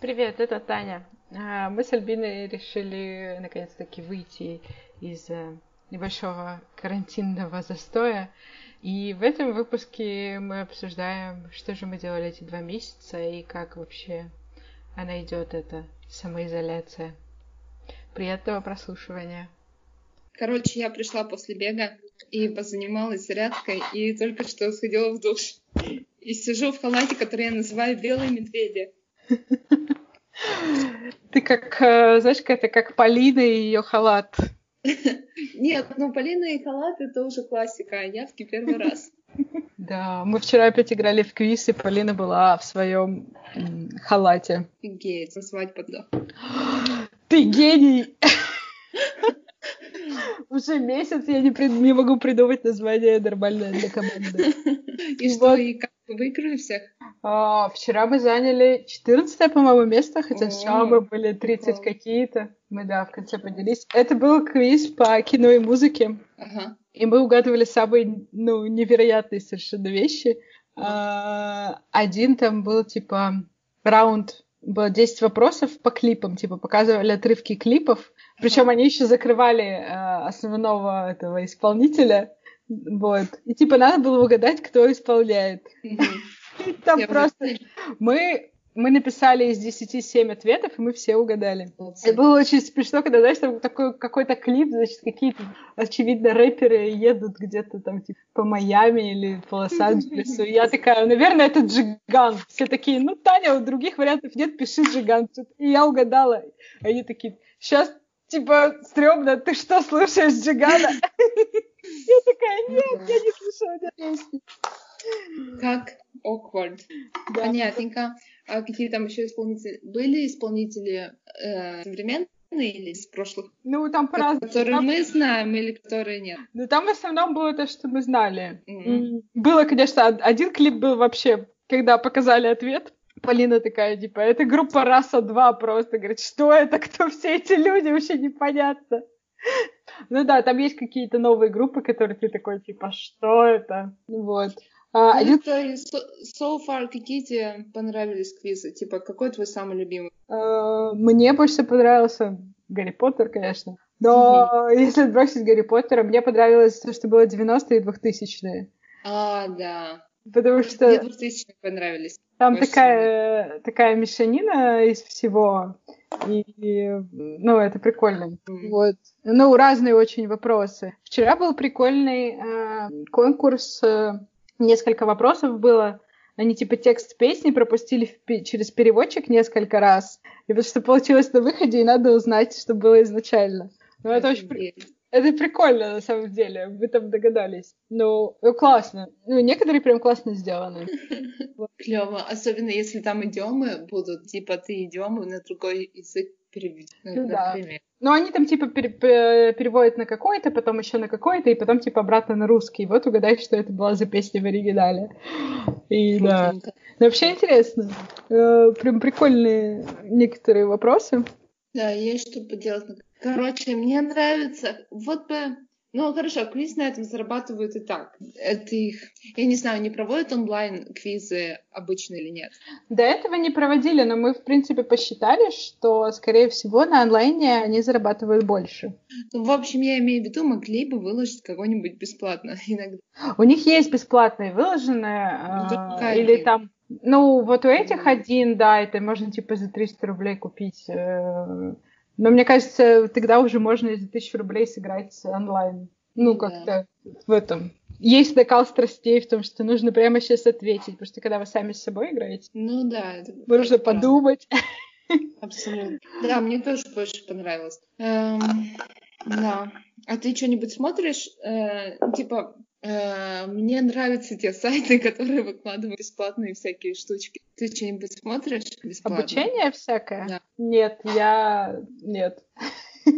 Привет, это Таня. А, мы с Альбиной решили наконец-таки выйти из э, небольшого карантинного застоя. И в этом выпуске мы обсуждаем, что же мы делали эти два месяца и как вообще она идет, эта самоизоляция. Приятного прослушивания. Короче, я пришла после бега и позанималась зарядкой, и только что сходила в душ. И сижу в халате, который я называю «белые медведи». Ты как, э, знаешь, это как Полина и ее халат. Нет, ну Полина и халат это уже классика, а я в первый раз. Да, мы вчера опять играли в квиз, и Полина была в своем халате. Офигеть, на свадьбу, да. Ты гений! Уже месяц я не, при... не могу придумать название нормальное для команды. И что, и как выиграли всех? А, вчера мы заняли 14 по-моему, место, хотя сначала мы были 30 какие-то. Мы, да, в конце поделились. Это был квиз по кино и музыке. И мы угадывали самые, ну, невероятные совершенно вещи. А, один там был, типа, раунд было 10 вопросов по клипам, типа показывали отрывки клипов, причем они еще закрывали э, основного этого исполнителя, вот. И типа надо было угадать, кто исполняет. Там просто мы мы написали из 10 7 ответов, и мы все угадали. И было очень смешно, когда, знаешь, там такой какой-то клип, значит, какие-то, очевидно, рэперы едут где-то там, типа, по Майами или по Лос-Анджелесу. И я такая, наверное, это Джиган. Все такие, ну, Таня, у других вариантов нет, пиши Джиган. И я угадала. Они такие, сейчас, типа, стрёмно, ты что, слушаешь Джигана? Я такая, нет, я не слушала этой песни. Как awkward. Понятненько. А какие там еще исполнители? Были исполнители э, современные или из прошлых? Ну, там по-разному. Которые там... мы знаем или которые нет? Ну, там в основном было то, что мы знали. Mm-hmm. Было, конечно, один клип был вообще, когда показали ответ, Полина такая, типа, это группа Раса 2 просто. Говорит, что это, кто все эти люди, вообще непонятно. Ну да, там есть какие-то новые группы, которые ты такой, типа, что это? Вот. А, один... so, so far какие тебе понравились квизы? Типа, какой твой самый любимый? Uh, мне больше всего понравился Гарри Поттер, конечно. Но если отбросить Гарри Поттера, мне понравилось то, что было 90-е и 2000-е. А, да. Потому что... Мне 2000-е понравились. Там такая, такая мешанина из всего. И, ну, это прикольно. Mm. Вот. Ну, разные очень вопросы. Вчера был прикольный э, конкурс э, несколько вопросов было. Они типа текст песни пропустили через переводчик несколько раз. И потому что получилось на выходе, и надо узнать, что было изначально. Ну, это очень при... Это прикольно, на самом деле. Вы там догадались. Ну, ну классно. Ну, некоторые прям классно сделаны. Клево. Особенно если там идиомы будут, типа ты идиомы на другой язык переведешь, ну, да. Ну, они там, типа, переводят на какой-то, потом еще на какой-то, и потом, типа, обратно на русский. Вот угадай, что это была за песня в оригинале. И да. Но вообще интересно. Э, прям прикольные некоторые вопросы. Да, есть что поделать. Короче, мне нравится. Вот бы ну, хорошо, квиз на этом зарабатывают и так. Это их, я не знаю, не проводят онлайн-квизы обычно или нет? До этого не проводили, но мы, в принципе, посчитали, что, скорее всего, на онлайне они зарабатывают больше. Ну, в общем, я имею в виду, могли бы выложить какой-нибудь бесплатно иногда. У них есть бесплатные выложенные, ну, э, или там ну, вот у этих один, да, это можно типа за 300 рублей купить э, но мне кажется, тогда уже можно и за тысячу рублей сыграть онлайн. Ну, как-то да. в этом. Есть накал страстей в том, что нужно прямо сейчас ответить, потому что когда вы сами с собой играете, ну да, это нужно подумать. Абсолютно. Да, мне тоже больше понравилось. Эм, да. А ты что-нибудь смотришь? Э, типа, мне нравятся те сайты, которые выкладывают бесплатные всякие штучки. Ты что-нибудь смотришь бесплатно? Обучение всякое? Да. Нет, я... Нет.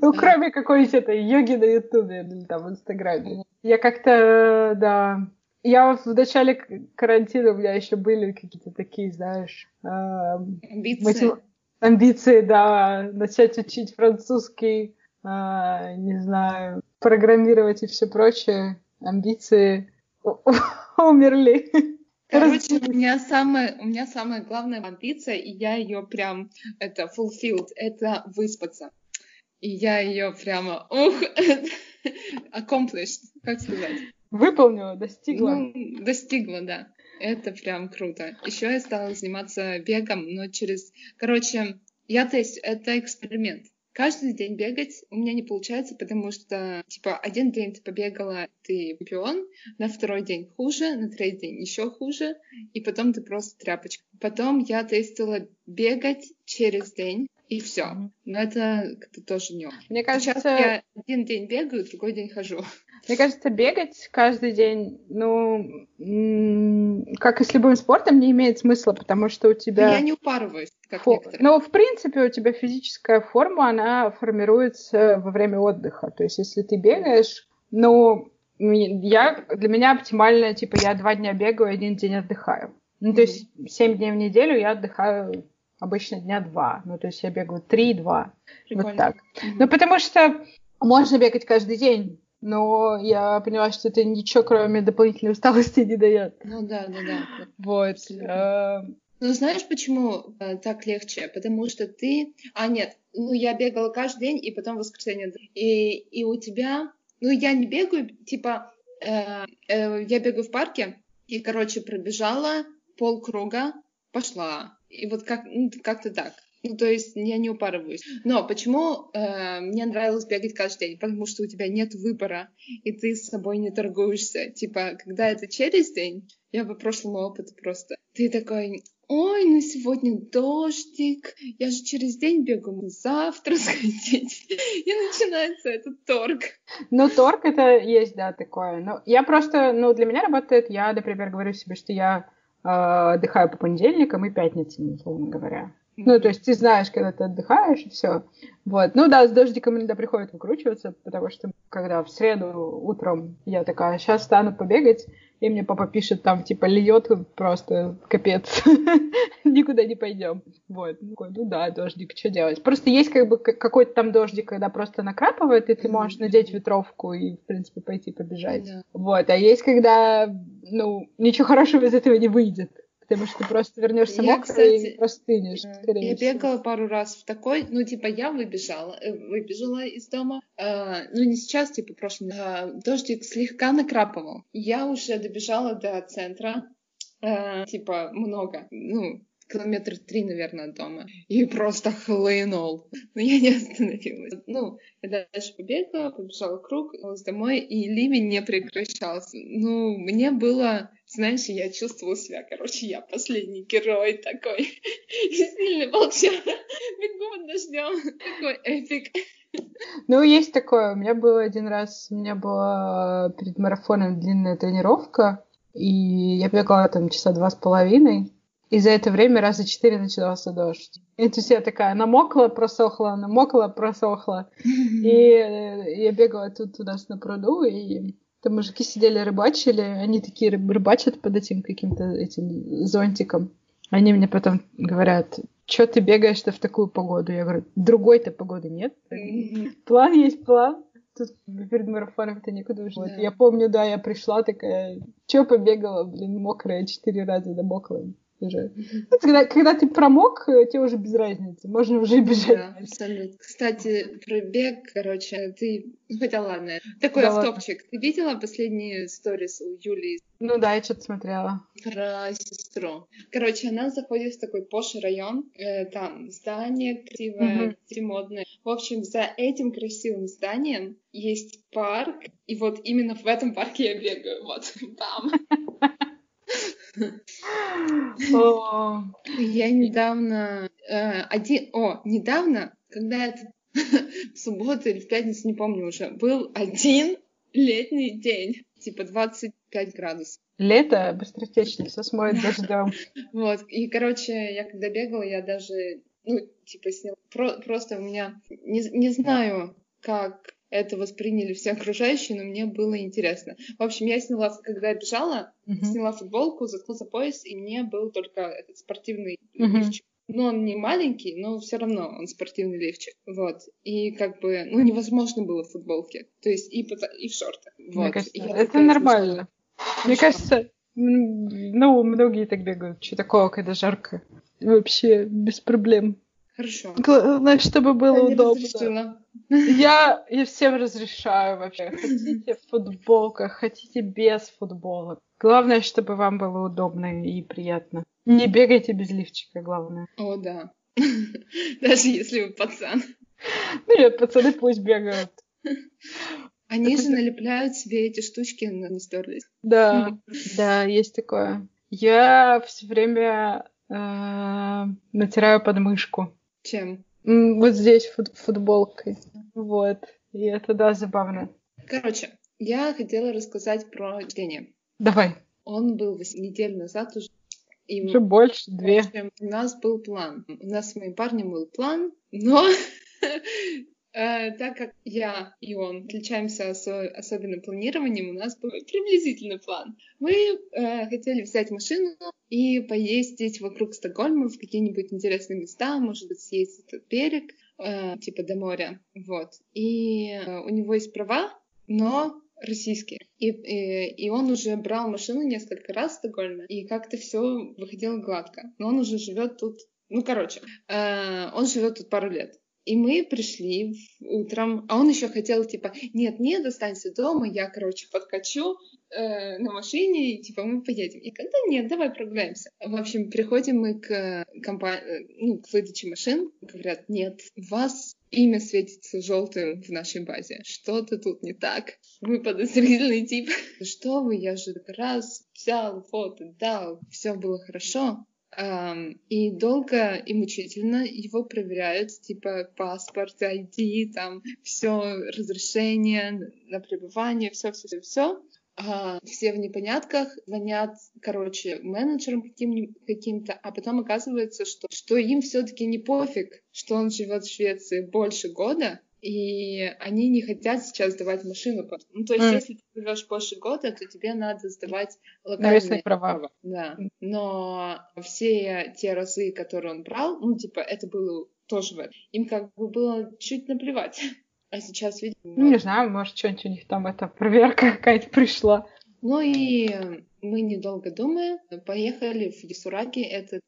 Ну, кроме какой-нибудь этой йоги на Ютубе или там в Инстаграме. Я как-то, да... Я в начале карантина у меня еще были какие-то такие, знаешь... Амбиции. Амбиции, да. Начать учить французский а, не знаю, программировать и все прочее, амбиции умерли. Короче, у меня самая, у меня самая главная амбиция, и я ее прям, это, fulfilled, это выспаться. И я ее прямо, ух, accomplished, как сказать? Выполнила, достигла. Ну, достигла, да. Это прям круто. Еще я стала заниматься бегом, но через... Короче, я тест, это эксперимент. Каждый день бегать у меня не получается, потому что, типа, один день ты побегала, ты чемпион, на второй день хуже, на третий день еще хуже, и потом ты просто тряпочка. Потом я тестила бегать через день, и все. Но это как-то тоже не. Мне кажется, Сейчас я один день бегаю, другой день хожу. Мне кажется, бегать каждый день, ну, как и с любым спортом, не имеет смысла, потому что у тебя... Я не упарываюсь, как Фо... некоторые. Ну, в принципе, у тебя физическая форма, она формируется во время отдыха. То есть, если ты бегаешь, ну, я, для меня оптимально, типа, я два дня бегаю, один день отдыхаю. Ну, то есть, семь дней в неделю я отдыхаю обычно дня два. Ну, то есть, я бегаю три-два. Вот так. Mm-hmm. Ну, потому что можно бегать каждый день, но я поняла, что это ничего, кроме дополнительной усталости, не дает. Ну да, да, да. Вот. Ну, знаешь, почему э, так легче? Потому что ты... А, нет, ну, я бегала каждый день, и потом в воскресенье. И, и у тебя... Ну, я не бегаю, типа... Э, э, я бегаю в парке, и, короче, пробежала полкруга, пошла. И вот как, ну, как-то так. Ну, то есть я не упарываюсь. Но почему э, мне нравилось бегать каждый день? Потому что у тебя нет выбора, и ты с собой не торгуешься. Типа, когда это через день, я по прошлому опыту просто... Ты такой, ой, ну сегодня дождик, я же через день бегу, завтра сходить. И начинается этот торг. Ну, торг это есть, да, такое. Но я просто, ну, для меня работает, я, например, говорю себе, что я отдыхаю по понедельникам и пятницам, условно говоря. Ну, то есть ты знаешь, когда ты отдыхаешь, и все. Вот. Ну да, с дождиком иногда приходит выкручиваться, потому что когда в среду утром я такая, сейчас стану побегать, и мне папа пишет там, типа, льет просто капец, никуда не пойдем. Вот. Ну да, дождик, что делать? Просто есть как бы какой-то там дождик, когда просто накрапывает, и ты можешь надеть ветровку и, в принципе, пойти побежать. Вот. А есть, когда, ну, ничего хорошего из этого не выйдет потому что ты просто вернешься мокрый кстати, и простынешь. Я бегала пару раз в такой, ну, типа, я выбежала, э, выбежала из дома, э, ну, не сейчас, типа, прошлым, э, дождик слегка накрапывал. Я уже добежала до центра, э, типа, много, ну, километр три, наверное, от дома. И просто хлынул. Но я не остановилась. Ну, я дальше побегала, побежала круг, вернулась домой, и ливень не прекращался. Ну, мне было... Знаешь, я чувствовала себя, короче, я последний герой такой. Сильный волчар. Бегу под дождем. Такой эпик. Ну, есть такое. У меня был один раз, у меня была перед марафоном длинная тренировка, и я бегала там часа два с половиной, и за это время раза четыре начался дождь. И то есть я такая намокла, просохла, намокла, просохла. И э, я бегала тут у нас на пруду, и там мужики сидели, рыбачили. Они такие рыбачат под этим каким-то этим зонтиком. Они мне потом говорят, что ты бегаешь-то в такую погоду? Я говорю, другой-то погоды нет. План есть план. Тут перед марафоном это никуда уже. Да. Я помню, да, я пришла такая, что побегала, блин, мокрая, четыре раза домокла уже. Ну, когда, когда ты промок, э, тебе уже без разницы, можно уже бежать. Да, абсолютно. Кстати, про бег, короче, ты... Ну, хотя ладно. Такой да автопчик. Ты видела последние сторис у Юлии? Ну да, я что-то смотрела. Про сестру. Короче, она заходит в такой поший район, э, там здание красивое, угу. модное. В общем, за этим красивым зданием есть парк, и вот именно в этом парке я бегаю, вот там. Я недавно э, один, о, недавно, когда это в субботу или в пятницу, не помню уже, был один летний день, типа 25 градусов. Лето быстротечно, все смоет дождем. Вот, и, короче, я когда бегала, я даже, ну, типа, сняла, про, просто у меня, не, не знаю, как это восприняли все окружающие, но мне было интересно. В общем, я сняла, когда я бежала, uh-huh. сняла футболку, заткнула за пояс, и мне был только этот спортивный uh-huh. лифчик. Но он не маленький, но все равно он спортивный лифчик. Вот. И как бы, ну, невозможно было в футболке. То есть и, и в шортах. Вот. Мне кажется, это нормально. Мне кажется, Ну, многие так бегают. Что такого, когда жарко? Вообще без проблем. Хорошо. Главное, чтобы было Я удобно. разрешила. Я, я всем разрешаю вообще. Хотите в футболках, хотите без футболок. Главное, чтобы вам было удобно и приятно. Не бегайте без лифчика, главное. О, да. Даже если вы пацан. Ну нет, пацаны пусть бегают. Они же налепляют себе эти штучки, не стерлись. Да, да, есть такое. Я все время э, натираю подмышку. Чем? Вот здесь фут- футболкой. Вот. И это, да, забавно. Короче, я хотела рассказать про рождение. Давай. Он был неделю назад уже. И Уже больше, две. у нас был план. У нас с моим парнем был план, но так как я и он отличаемся осо- особенным планированием, у нас был приблизительный план. Мы э, хотели взять машину и поездить вокруг Стокгольма в какие-нибудь интересные места, может быть, съездить в берег, э, типа до моря. Вот. И э, у него есть права, но российские. И, и, и он уже брал машину несколько раз в Стокгольме, и как-то все выходило гладко. Но он уже живет тут, ну, короче, э, он живет тут пару лет. И мы пришли утром, а он еще хотел, типа, нет, нет, останься дома, я, короче, подкачу э, на машине, и, типа, мы поедем. И когда нет, давай прогуляемся. В общем, приходим мы к, компа- ну, к выдаче машин, говорят, нет, вас имя светится желтым в нашей базе. Что-то тут не так. Вы подозрительный тип. Что вы, я же раз взял фото, дал, все было хорошо. И долго и мучительно его проверяют, типа паспорт, ID, там все разрешение на пребывание, все, все, все, все. все в непонятках, звонят, короче, менеджерам каким- каким-то, а потом оказывается, что, что им все-таки не пофиг, что он живет в Швеции больше года, и они не хотят сейчас сдавать машину. Ну, то есть, М. если ты живешь больше года, то тебе надо сдавать Навесные локальные права. да. Но все те разы, которые он брал, ну, типа, это было тоже. Им как бы было чуть наплевать. А сейчас, видимо... Ну, не знаю, может, что-нибудь у них там, эта проверка какая-то пришла. Ну и мы, недолго думая, поехали в Ясураги, это...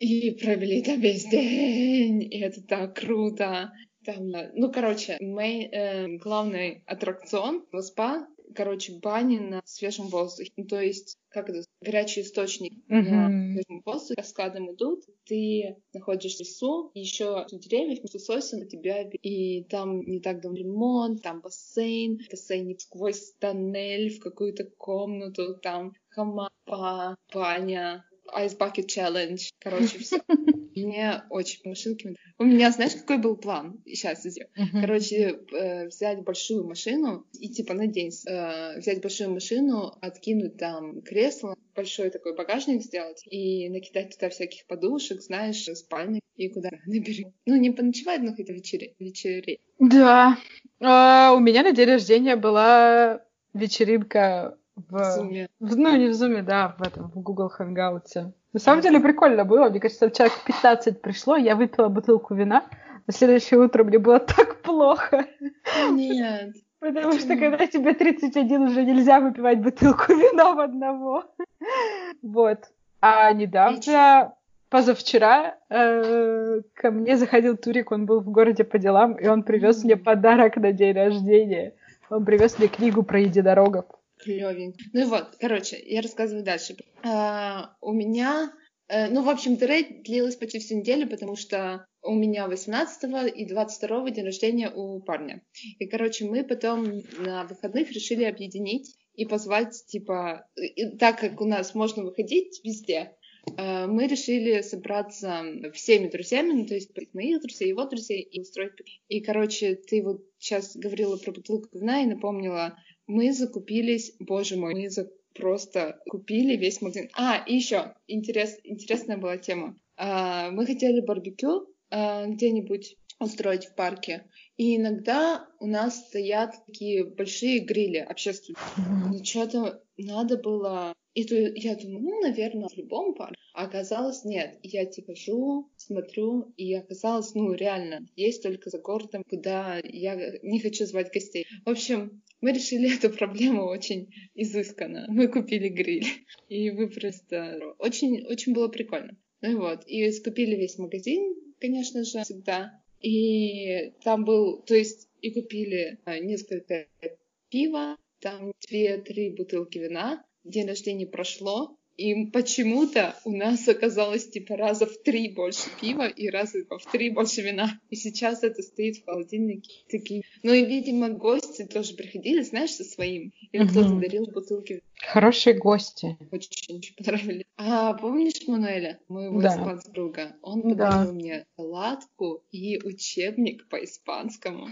И провели там весь день, и это так круто. Там, ну, короче, мей- э, главный аттракцион в спа, короче, бани на свежем воздухе. Ну, то есть, как это, горячий источник на Мгм. свежем воздухе, каскадом идут, ты находишься в лесу, еще деревьев, между сосен у тебя, и там не так давно ремонт, там бассейн, в бассейне сквозь тоннель в какую-то комнату, там хамам, баня, Ice Bucket Challenge, короче, все. Мне очень по машинке. У меня, знаешь, какой был план? Сейчас, Мгм. Короче, э, взять большую машину и типа на день э, взять большую машину, откинуть там кресло, большой такой багажник сделать и накидать туда всяких подушек, знаешь, спальник и куда набери. Ну, не поночевать, но хотя вечере, вечере. Да. А, у меня на день рождения была вечеринка в... Зуме. в- Ну, не в Зуме, да, в этом, в Google Hangouts. На самом деле прикольно было. Мне кажется, человек 15 пришло, я выпила бутылку вина. На следующее утро мне было так плохо. Нет. Потому что Почему? когда тебе 31, уже нельзя выпивать бутылку вина в одного. Вот. А недавно, позавчера, э, ко мне заходил Турик, он был в городе по делам, и он привез мне подарок на день рождения. Он привез мне книгу про единорогов. Клевенько. Ну вот, короче, я рассказываю дальше. А, у меня, э, ну, в общем, трейд длилась почти всю неделю, потому что у меня 18 и 22 день рождения у парня. И, короче, мы потом на выходных решили объединить и позвать, типа, и так как у нас можно выходить везде, мы решили собраться всеми друзьями, ну, то есть моих друзей, его друзей, и устроить... И, короче, ты вот сейчас говорила про бутылку вина и напомнила, мы закупились, боже мой, мы за- просто купили весь магазин. А, и еще интерес, интересная была тема. А, мы хотели барбекю а, где-нибудь устроить в парке. И иногда у нас стоят такие большие грили общественные. Ну, что-то надо было... И то я думаю, ну, наверное, в любом парке. А оказалось, нет. Я типа хожу, смотрю, и оказалось, ну, реально, есть только за городом, куда я не хочу звать гостей. В общем, мы решили эту проблему очень изысканно. Мы купили гриль. И вы просто... Очень, очень было прикольно. Ну и вот. И скупили весь магазин, конечно же, всегда. И там был... То есть и купили а, несколько пива, там две-три бутылки вина. День рождения прошло, и почему-то у нас оказалось типа раза в три больше пива и раза в три больше вина. И сейчас это стоит в холодильнике. Такие. Ну и, видимо, гости тоже приходили, знаешь, со своим. Или угу. кто-то дарил бутылки. Хорошие гости. Очень, очень понравились. А помнишь Мануэля, моего да. испанского? Он подарил да. мне палатку и учебник по испанскому.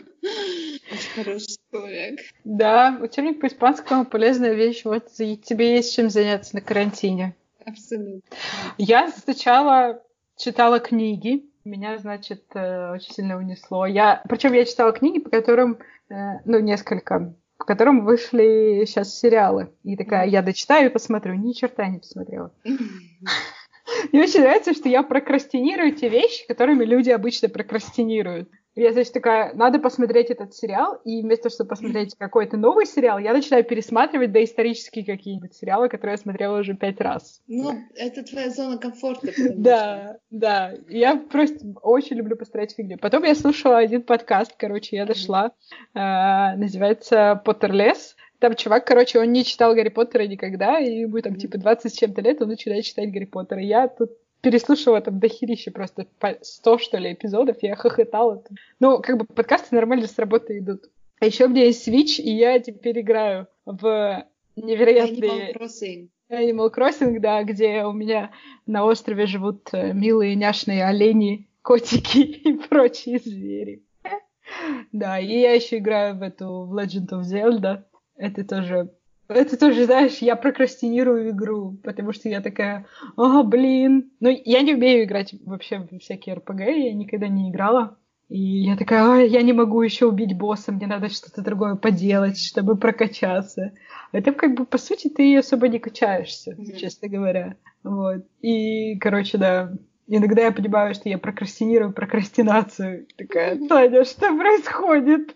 Очень хороший человек. Да, учебник по испанскому полезная вещь. Вот тебе есть чем заняться на карантине. Абсолютно. Я сначала читала книги. Меня, значит, э, очень сильно унесло. Я, причем я читала книги, по которым, э, ну, несколько, по которым вышли сейчас сериалы. И такая, я дочитаю и посмотрю. Ни черта не посмотрела. Мне очень нравится, что я прокрастинирую те вещи, которыми люди обычно прокрастинируют. Я, значит, такая, надо посмотреть этот сериал, и вместо того, чтобы посмотреть какой-то новый сериал, я начинаю пересматривать доисторические какие-нибудь сериалы, которые я смотрела уже пять раз. Ну, это твоя зона комфорта. Да, да. Я просто очень люблю посмотреть фигню. Потом я слушала один подкаст, короче, я дошла, а, называется «Поттерлес». Там чувак, короче, он не читал Гарри Поттера никогда, и ему там типа 20 с чем-то лет, он начинает читать Гарри Поттера. Я тут переслушала там дохерище просто по 100, что ли, эпизодов, я хохотала. Ну, как бы подкасты нормально с работы идут. А еще у меня есть Switch, и я теперь играю в невероятные... Animal Crossing. Animal Crossing, да, где у меня на острове живут э, милые няшные олени, котики и прочие звери. Да, и я еще играю в эту в Legend of Zelda. Это тоже это тоже, знаешь, я прокрастинирую игру, потому что я такая, а, блин. Ну, я не умею играть вообще в всякие РПГ, я никогда не играла. И я такая, а, я не могу еще убить босса, мне надо что-то другое поделать, чтобы прокачаться. Это как бы, по сути, ты особо не качаешься, mm-hmm. честно говоря. Вот. И, короче, да, иногда я понимаю, что я прокрастинирую прокрастинацию. Такая, Таня, что происходит?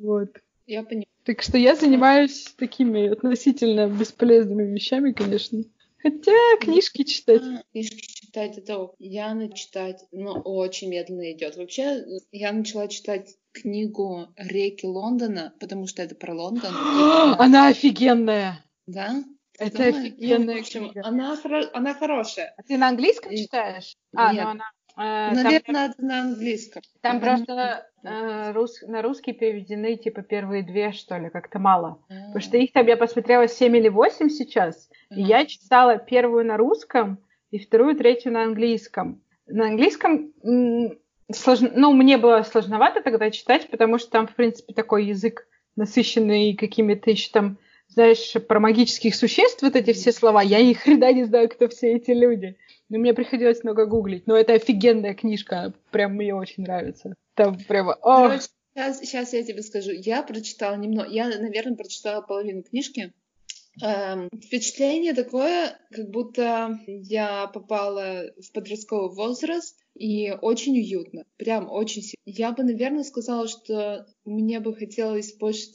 Вот. Я понимаю. Так что я занимаюсь такими относительно бесполезными вещами, конечно. Хотя книжки читать. А, книжки читать это Яна читать, но очень медленно идет. Вообще, я начала читать книгу Реки Лондона, потому что это про Лондон. Она офигенная. Да? Это да, офигенная ну, в общем, книга. Она, она хорошая. А ты на английском читаешь? А, Нет. ну она Наверное, там, на английском. Там просто э, рус, на русский переведены типа первые две, что ли, как-то мало. Mm-hmm. Потому что их там я посмотрела 7 или 8 сейчас. Mm-hmm. И я читала первую на русском и вторую, третью на английском. На английском м- сложно, ну, мне было сложновато тогда читать, потому что там, в принципе, такой язык насыщенный какими-то еще там, знаешь, про магических существ, вот эти все слова. Я ни хрена не знаю, кто все эти люди. Ну, мне приходилось много гуглить. Но это офигенная книжка. Прям мне очень нравится. Там прямо... Короче, сейчас, сейчас я тебе скажу. Я прочитала немного... Я, наверное, прочитала половину книжки. Эм, впечатление такое, как будто я попала в подростковый возраст, и очень уютно, прям очень сильно. Я бы, наверное, сказала, что мне бы хотелось больше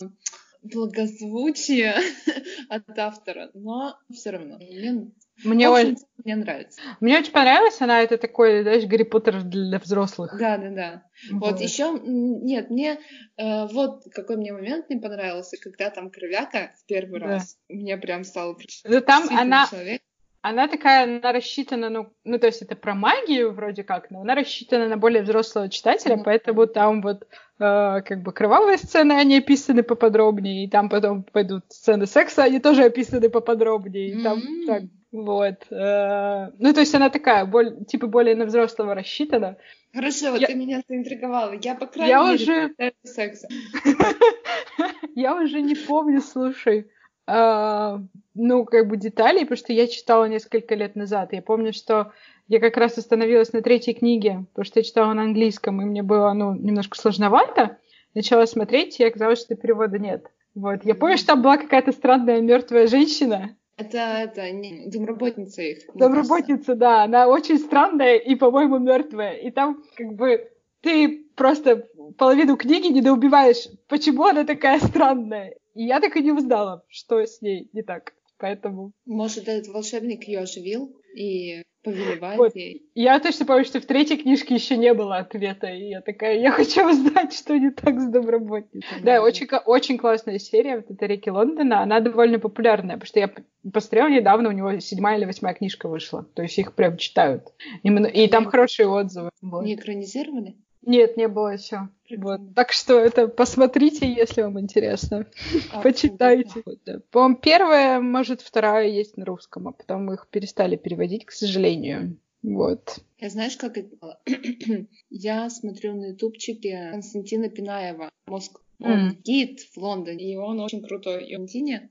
благозвучия от автора, но все равно. Мне мне очень, мне нравится. Мне очень понравилось, она это такой, знаешь, Гарри Поттер для взрослых. Да, да, да. Вот, вот еще, нет, мне э, вот какой мне момент не понравился, когда там кровяка в первый да. раз. Мне прям стало ну, там она, человек. Она такая, она рассчитана, ну, ну, то есть это про магию вроде как, но она рассчитана на более взрослого читателя, mm-hmm. поэтому там вот э, как бы кровавые сцены, они описаны поподробнее, и там потом пойдут сцены секса, они тоже описаны поподробнее, и там mm-hmm. так вот. Э, ну, то есть она такая, боль, типа, более на взрослого рассчитана. Хорошо, вот я... ты меня заинтриговала. Я, по крайней я мере, уже... секса. я уже не помню, слушай, ну, как бы деталей, потому что я читала несколько лет назад. Я помню, что я как раз остановилась на третьей книге, потому что я читала на английском, и мне было, ну, немножко сложновато. Начала смотреть, и оказалось, что перевода нет. Вот. Я помню, что там была какая-то странная мертвая женщина, это, это не, домработница их. Домработница, да. Она очень странная и, по-моему, мертвая. И там как бы ты просто половину книги недоубиваешь, почему она такая странная. И я так и не узнала, что с ней не так. Поэтому... Может, этот волшебник ее оживил и повелевает Вот. ей. Я точно помню, что в третьей книжке еще не было ответа, и я такая, я хочу узнать, что не так с домработницей. Да, очень, очень классная серия, вот эта Реки Лондона, она довольно популярная, потому что я посмотрела недавно, у него седьмая или восьмая книжка вышла, то есть их прям читают. Именно, и там хорошие отзывы. Вот. Не экранизировали? Нет, не было еще. Вот. Так что это посмотрите, если вам интересно. А, Почитайте. Вот, да. По-моему, первая, может, вторая есть на русском, а потом их перестали переводить, к сожалению. Вот. Я знаешь, как это было? Я смотрю на ютубчике Константина Пинаева. Мозг. Он М. гид в Лондоне, и он очень крутой. И в Лондоне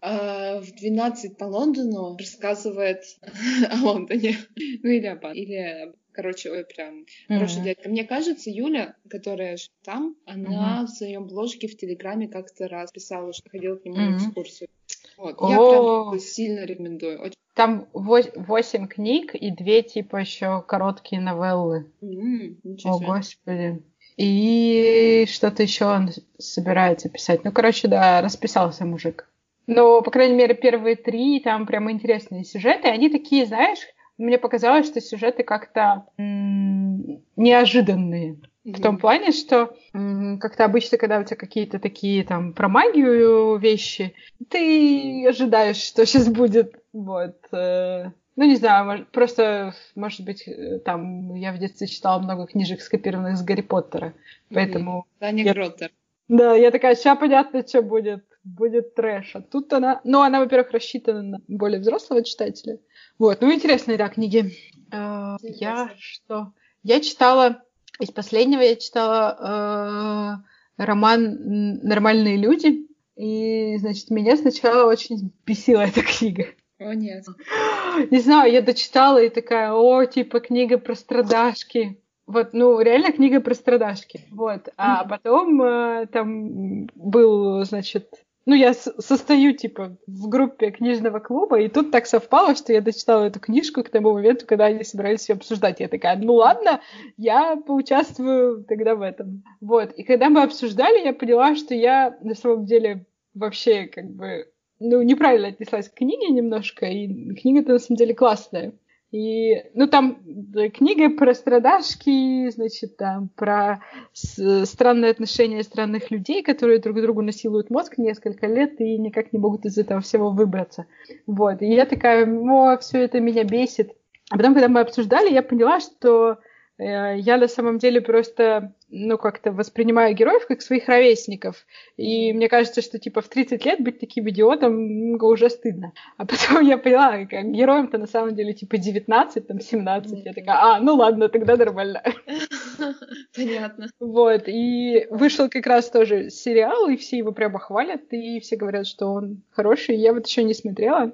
а, в 12 по Лондону рассказывает о Лондоне. Ну или об... Или, короче, ой, прям хороший Мгм. дядька. Мне кажется, Юля, которая там, она в своем бложке в Телеграме как-то раз писала, что ходила к нему на Мгм. экскурсию. Вот. Я прям сильно рекомендую. Очень- Там восемь книг и две, типа, еще короткие новеллы. Ничего О, господи. И что-то еще он собирается писать. Ну, короче, да, расписался мужик. Но, по крайней мере, первые три, там прям интересные сюжеты. Они такие, знаешь, мне показалось, что сюжеты как-то м, неожиданные. В том плане, что м, как-то обычно, когда у тебя какие-то такие там про магию вещи, ты ожидаешь, что сейчас будет. Вот. э, Ну, не знаю, просто, может быть, э, там я в детстве читала много книжек, скопированных с Гарри Поттера. Поэтому, Таня Я- Гротер. да, я такая, сейчас понятно, что будет. Будет трэш. А тут она... Ну, она, во-первых, рассчитана на более взрослого читателя. Вот. Ну, интересные, да, книги. Я Интересно. что? Я читала... Из последнего я читала э, роман «Нормальные люди». И, значит, меня сначала очень бесила эта книга. О, нет. Не знаю, я дочитала и такая, о, типа книга про страдашки. Вот, ну, реально книга про страдашки. Вот. А потом э, там был, значит, ну, я состою, типа, в группе книжного клуба, и тут так совпало, что я дочитала эту книжку к тому моменту, когда они собирались ее обсуждать. Я такая, ну ладно, я поучаствую тогда в этом. Вот. И когда мы обсуждали, я поняла, что я на самом деле вообще как бы ну, неправильно отнеслась к книге немножко, и книга-то на самом деле классная. И, ну, там да, книга про страдашки, значит, там про с- странные отношения странных людей, которые друг другу насилуют мозг несколько лет и никак не могут из этого всего выбраться. Вот. И я такая, о, все это меня бесит. А потом, когда мы обсуждали, я поняла, что э, я на самом деле просто, ну, как-то воспринимаю героев как своих ровесников. И мне кажется, что, типа, в 30 лет быть таким идиотом м, уже стыдно. А потом я поняла, как героям-то на самом деле, типа, 19, там, 17. Я такая, а, ну ладно, тогда нормально. Понятно. Вот, и вышел как раз тоже сериал, и все его прямо хвалят, и все говорят, что он хороший. Я вот еще не смотрела,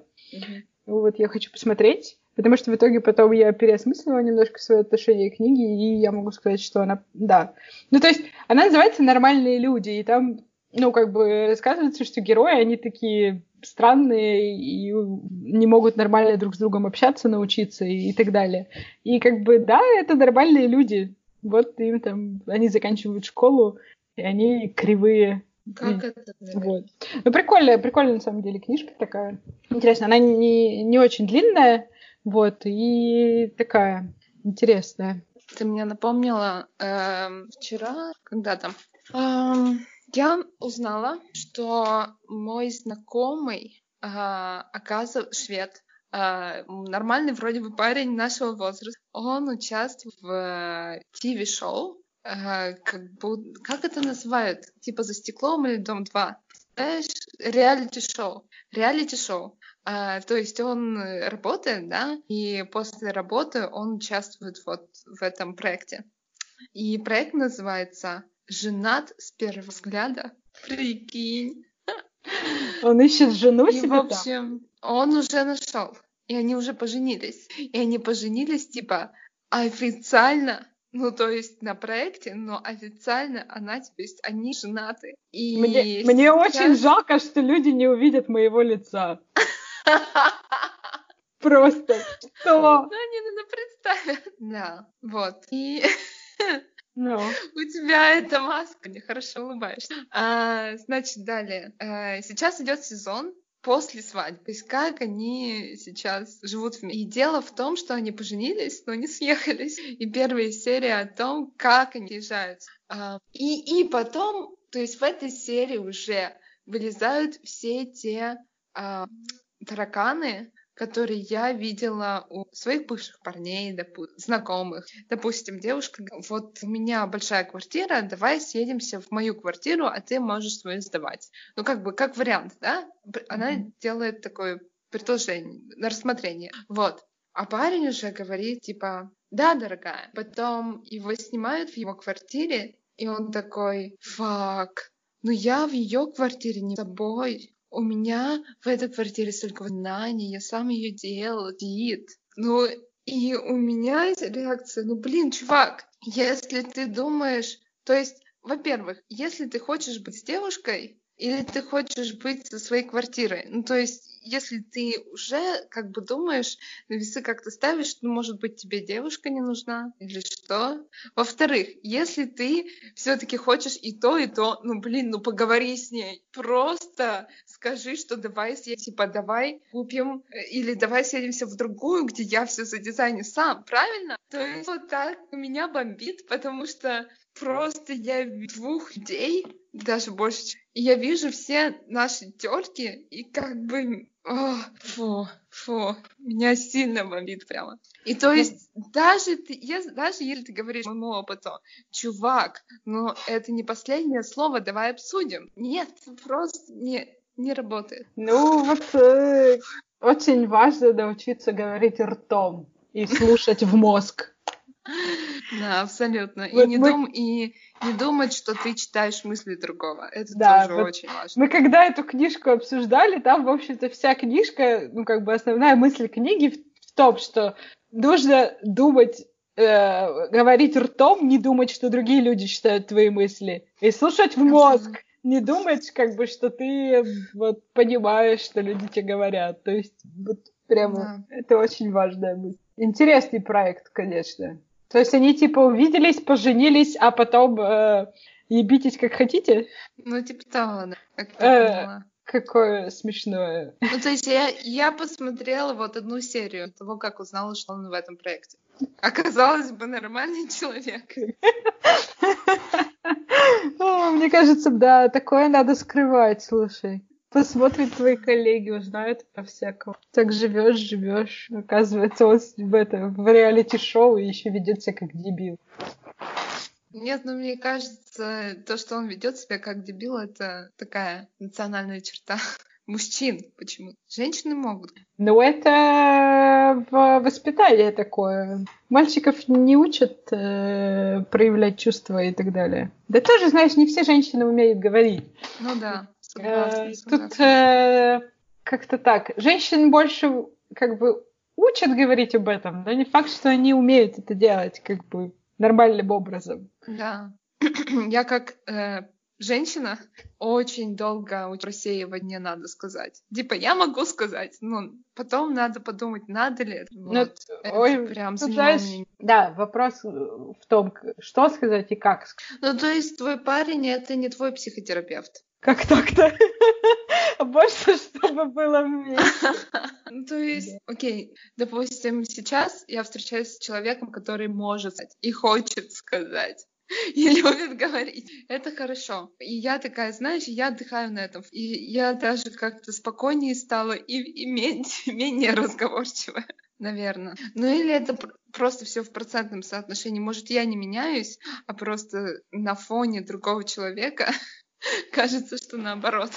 вот я хочу посмотреть, потому что в итоге потом я переосмыслила немножко свое отношение к книге, и я могу сказать, что она, да. Ну, то есть, она называется «Нормальные люди», и там, ну, как бы рассказывается, что герои, они такие странные и не могут нормально друг с другом общаться, научиться и, и так далее. И как бы, да, это нормальные люди. Вот им там, они заканчивают школу, и они кривые. Как это? наверное? Вот. Ну, прикольная, прикольная на самом деле книжка такая. Интересно, она не, не очень длинная, вот, и такая интересная. Ты мне напомнила эм, вчера, когда там, эм, я узнала, что мой знакомый, э, оказывается, швед, э, нормальный вроде бы парень нашего возраста, он участвует в ТВ-шоу, э, как, как это называют? Типа «За стеклом» или «Дом 2». Знаешь, реалити-шоу. Реалити-шоу. А, то есть он э, работает, да, и после работы он участвует вот в этом проекте. И проект называется «Женат с первого взгляда». Прикинь. Он ищет жену И, себе в там. общем, он уже нашел. И они уже поженились. И они поженились, типа, официально. Ну, то есть на проекте, но официально она, то есть они женаты. И Мне, мне очень сейчас- жалко, что люди не увидят моего лица. Просто что? Ну, они, наверное, представят. Да, вот. И Ну. У тебя эта маска, не хорошо улыбаешься. А, значит, далее. А, сейчас идет сезон после свадьбы. То есть как они сейчас живут вместе. И дело в том, что они поженились, но не съехались. И первая серия о том, как они езжают. А, и, и потом, то есть в этой серии уже вылезают все те а, тараканы, которые я видела у своих бывших парней, допу- знакомых. Допустим, девушка, вот у меня большая квартира, давай съедемся в мою квартиру, а ты можешь свою сдавать. Ну, как бы, как вариант, да? Она mm-hmm. делает такое предложение на рассмотрение. Вот. А парень уже говорит, типа, да, дорогая. Потом его снимают в его квартире, и он такой, фак, ну я в ее квартире не с тобой. У меня в этой квартире столько знаний, я сам ее делал, дит. Ну, и у меня эта реакция, ну, блин, чувак, если ты думаешь, то есть, во-первых, если ты хочешь быть с девушкой, или ты хочешь быть со своей квартирой? Ну, то есть, если ты уже как бы думаешь, весы как-то ставишь, ну, может быть, тебе девушка не нужна или что? Во-вторых, если ты все-таки хочешь и то, и то, ну, блин, ну, поговори с ней. Просто скажи, что давай съедем, типа, давай купим, э, или давай съедемся в другую, где я все за дизайне сам, правильно? То есть вот так меня бомбит, потому что просто я двух людей, даже больше, и я вижу все наши терки, и как бы о, фу, фу, меня сильно бомбит прямо. И то есть даже, ты, если, даже если ты говоришь моему опыту, чувак, ну это не последнее слово, давай обсудим. Нет, просто не, не работает. Ну вот э, очень важно научиться говорить ртом и слушать в мозг. Да, абсолютно. И, вот не мы... дум... и не думать, что ты читаешь мысли другого. Это да, тоже вот очень важно. Мы когда эту книжку обсуждали, там, в общем-то, вся книжка, ну, как бы основная мысль книги в, в том, что нужно думать э, говорить ртом, не думать, что другие люди читают твои мысли, и слушать в мозг, не думать, как бы, что ты вот понимаешь, что люди тебе говорят. То есть, вот прямо да. это очень важная мысль. Интересный проект, конечно. То есть они типа увиделись, поженились, а потом э, ебитесь как хотите? Ну, типа того, да. Как э, какое смешное. Ну, то есть я, я посмотрела вот одну серию того, как узнала, что он в этом проекте. Оказалось бы, нормальный человек. Мне кажется, да, такое надо скрывать, слушай. Посмотрят твои коллеги, узнают про всякого. Так живешь, живешь. Оказывается, он в, это, в реалити-шоу и еще ведет себя как дебил. Нет, ну мне кажется, то, что он ведет себя как дебил, это такая национальная черта мужчин. Почему? Женщины могут. Ну, это в воспитании такое. Мальчиков не учат э, проявлять чувства и так далее. Да тоже, знаешь, не все женщины умеют говорить. Ну да. Э, тут э, как-то так. Женщин больше как бы учат говорить об этом, но не факт, что они умеют это делать как бы нормальным образом. Да. Я как э, женщина очень долго у рассеивания надо сказать. Типа, я могу сказать, но потом надо подумать, надо ли это. Ну, вот. это ой, прям ну, знаешь, Да, вопрос в том, что сказать и как сказать. Ну, то есть твой парень — это не твой психотерапевт. Как так-то? Больше, чтобы было вместе. Ну, то есть, окей, допустим, сейчас я встречаюсь с человеком, который может и хочет сказать и любит говорить. Это хорошо. И я такая, знаешь, я отдыхаю на этом. И я даже как-то спокойнее стала и, и менее, менее разговорчивая, наверное. Ну или это просто все в процентном соотношении. Может, я не меняюсь, а просто на фоне другого человека Кажется, что наоборот.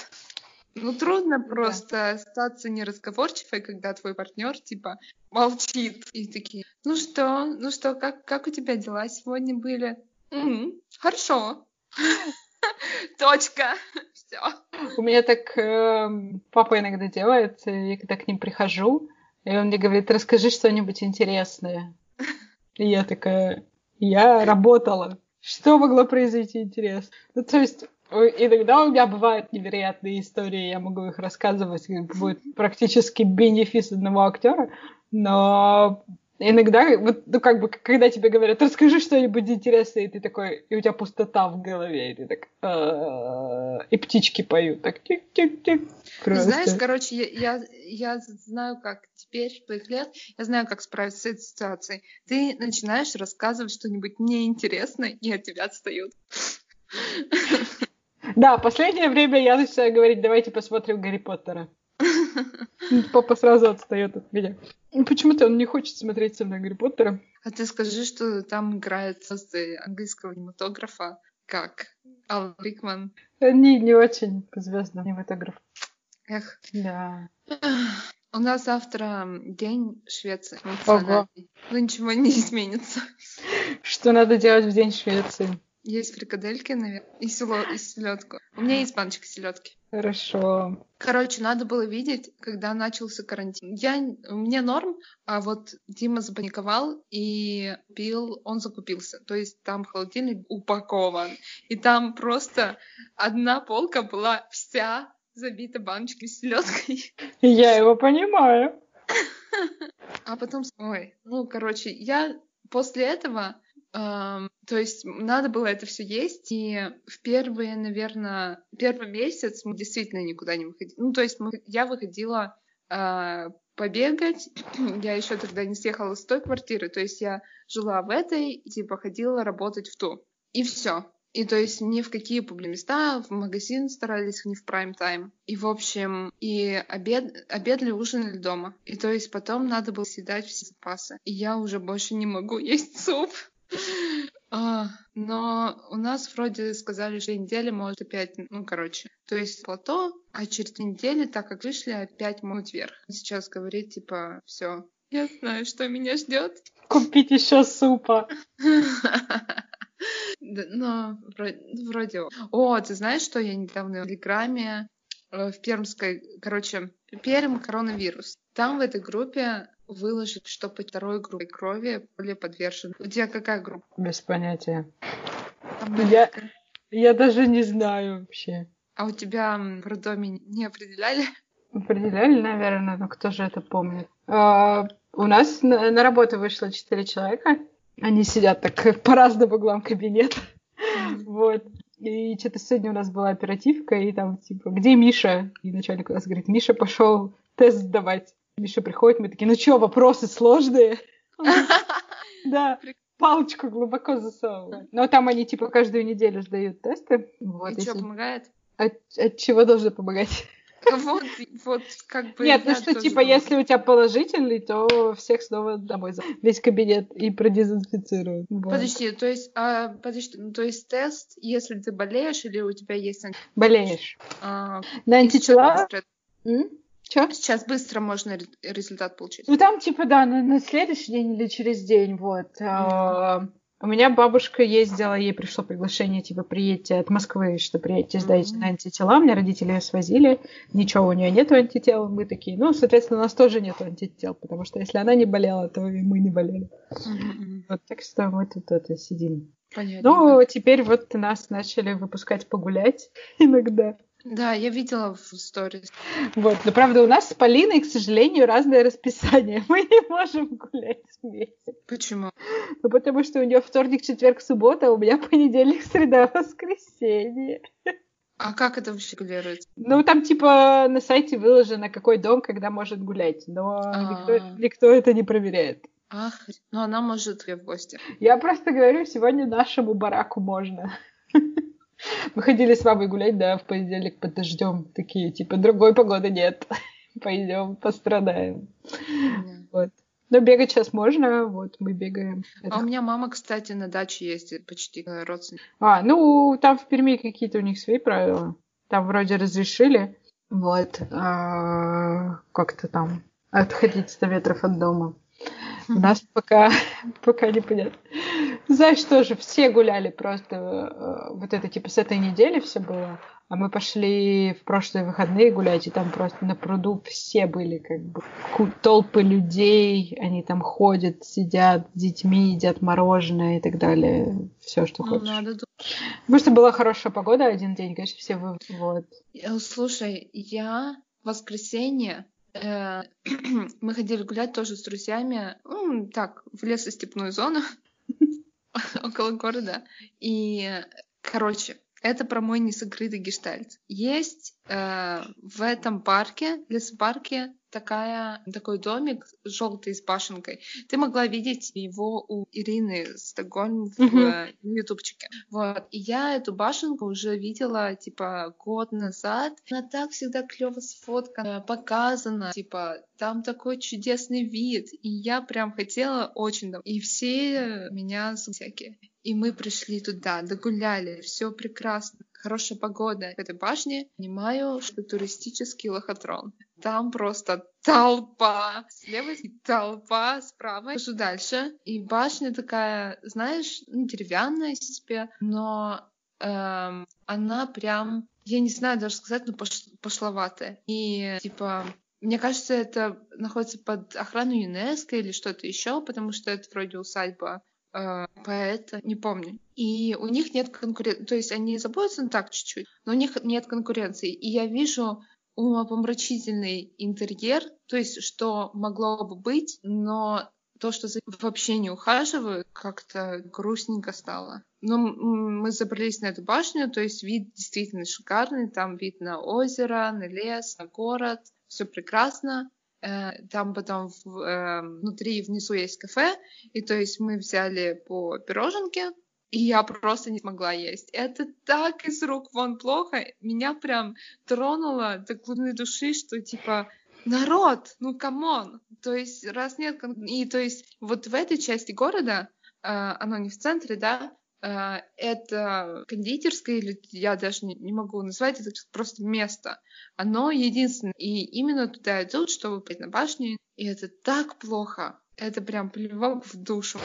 Ну, трудно просто остаться неразговорчивой, когда твой партнер типа молчит. И такие, ну что, ну что, как, как у тебя дела сегодня были? м хорошо. Точка. Все. У меня так э, папа иногда делает, я когда к ним прихожу, и он мне говорит, расскажи что-нибудь интересное. И я такая, я работала. Что могло произойти интересно? Ну, то есть Иногда у меня бывают невероятные истории, я могу их рассказывать, будет практически бенефис одного актера, но Иногда, вот, ну, как бы, когда тебе говорят, расскажи что-нибудь интересное, и ты такой, и у тебя пустота в голове, и ты так, «А, и птички поют, так, тик-тик-тик. Знаешь, короче, я, я, я знаю, как теперь, по их лет, я знаю, как справиться с этой ситуацией. Ты начинаешь рассказывать что-нибудь неинтересное, и от тебя отстают. Да, последнее время я начинаю говорить, давайте посмотрим Гарри Поттера. Папа сразу отстает от меня. Почему-то он не хочет смотреть со мной Гарри Поттера. А ты скажи, что там играет звезды английского кинематографа, как Алан Рикман. Они не очень звездный кинематограф. Эх. Да. У нас завтра день Швеции. Ого. Ну ничего не изменится. Что надо делать в день Швеции? Есть фрикадельки, наверное, и, село, и селедку. У меня есть баночка селедки. Хорошо. Короче, надо было видеть, когда начался карантин. Я, у меня норм, а вот Дима запаниковал и пил, он закупился. То есть там холодильник упакован. И там просто одна полка была вся забита баночкой с селедкой. Я его понимаю. А потом, ой, ну, короче, я после этого то есть надо было это все есть, и в первые, наверное, первый месяц мы действительно никуда не выходили. Ну, то есть мы, я выходила э, побегать, я еще тогда не съехала с той квартиры, то есть я жила в этой, и, типа ходила работать в ту. И все. И то есть ни в какие публичные места, в магазин старались не в прайм-тайм. И, в общем, и обед, обедали, ужинали дома. И то есть потом надо было съедать все запасы. И я уже больше не могу есть суп. А, но у нас вроде сказали, что недели может опять, ну, короче, то есть плато, а через две недели, так как вышли, опять могут вверх. Сейчас говорит, типа, все, я знаю, что меня ждет. Купить еще супа. Но вроде... О, ты знаешь, что я недавно в Телеграме э, в Пермской... Короче, Перм коронавирус. Там в этой группе выложить, что по второй группе крови более подвержен. У тебя какая группа? Без понятия. Я, я даже не знаю вообще. А у тебя в роддоме не определяли? Определяли, наверное, но кто же это помнит? А, у нас на, на работу вышло четыре человека. Они сидят так по разным углам кабинета. Вот. И что-то сегодня у нас была оперативка, и там, типа, где Миша? И начальник у нас говорит, Миша пошел тест сдавать. Миша приходит, мы такие, ну что, вопросы сложные? Да, палочку глубоко засовывают. Но там они типа каждую неделю сдают тесты. Вот, и что, помогает? От, от чего должно помогать? Вот, вот как бы... Нет, ну что, типа, если у тебя положительный, то всех снова домой за весь кабинет и продезинфицируют. Вот. Подожди, то есть, а, подожди, ну, то есть тест, если ты болеешь или у тебя есть... Болеешь. А, На антитела... Че? Сейчас быстро можно результат получить. Ну там типа да, на, на следующий день или через день, вот. Mm-hmm. У меня бабушка ездила, ей пришло приглашение, типа, приедьте от Москвы, что приедьте сдайте mm-hmm. на антитела. Мне родители ее свозили, ничего у нее нету антител. Мы такие, ну, соответственно, у нас тоже нету антител, потому что если она не болела, то и мы не болели. Mm-hmm. Вот так что мы тут это сидим. Понятно. Ну, теперь вот нас начали выпускать погулять иногда. Да, я видела в сторис. Вот, но правда у нас с Полиной, к сожалению, разное расписание. Мы не можем гулять вместе. Почему? Ну, потому что у нее вторник, четверг, суббота, а у меня понедельник, среда, воскресенье. А как это вообще регулируется? Ну, там типа на сайте выложено, какой дом, когда может гулять, но никто, никто это не проверяет. Ах, ну она может и в гости. Я просто говорю, сегодня нашему бараку можно. Мы ходили с мамой гулять, да, в понедельник под дождем. Такие, типа, другой погоды нет. Пойдем, пострадаем. Вот. Но бегать сейчас можно, вот мы бегаем. А у меня мама, кстати, на даче ездит почти э, родственник. А, ну там в Перми какие-то у них свои правила. Там вроде разрешили, вот, а, как-то там отходить 100 метров от дома. У нас пока, пока не понятно. Знаешь, тоже все гуляли просто э, вот это типа с этой недели все было. А мы пошли в прошлые выходные гулять, и там просто на пруду все были как бы толпы людей, они там ходят, сидят с детьми, едят мороженое и так далее. Все, что ну, хочешь. Надо... Потому что была хорошая погода один день, конечно, все вы... вот. Э, слушай, я в воскресенье э, мы ходили гулять тоже с друзьями, ну, так, в лесостепную зону около города. И, короче, это про мой несокрытый гештальт. Есть э, в этом парке, лесопарке, такая, такой домик желтый с башенкой. Ты могла видеть его у Ирины Стокгольм в mm-hmm. ютубчике. Вот. И я эту башенку уже видела, типа, год назад. Она так всегда клево сфоткана, показана. Типа, там такой чудесный вид. И я прям хотела очень... И все меня всякие. И мы пришли туда, догуляли, все прекрасно хорошая погода в этой башне, понимаю, что туристический лохотрон. Там просто толпа. Слева толпа, справа. Хожу дальше. И башня такая, знаешь, ну, деревянная себе, но эм, она прям, я не знаю даже сказать, но пош пошловатая. И типа мне кажется, это находится под охраной ЮНЕСКО или что-то еще, потому что это вроде усадьба поэта, не помню. И у них нет конкуренции, то есть они заботятся ну, так чуть-чуть, но у них нет конкуренции. И я вижу умопомрачительный интерьер, то есть что могло бы быть, но то, что за вообще не ухаживают, как-то грустненько стало. Но мы забрались на эту башню, то есть вид действительно шикарный, там вид на озеро, на лес, на город, все прекрасно. Э, там потом э, внутри внизу есть кафе, и то есть мы взяли по пироженке, и я просто не смогла есть. Это так из рук вон плохо. Меня прям тронуло до глубины души, что типа народ, ну come on. То есть раз нет... И то есть вот в этой части города, э, оно не в центре, да, это кондитерская, или я даже не, могу назвать, это просто место. Оно единственное. И именно туда идут, чтобы пойти на башню. И это так плохо. Это прям плевок в душу.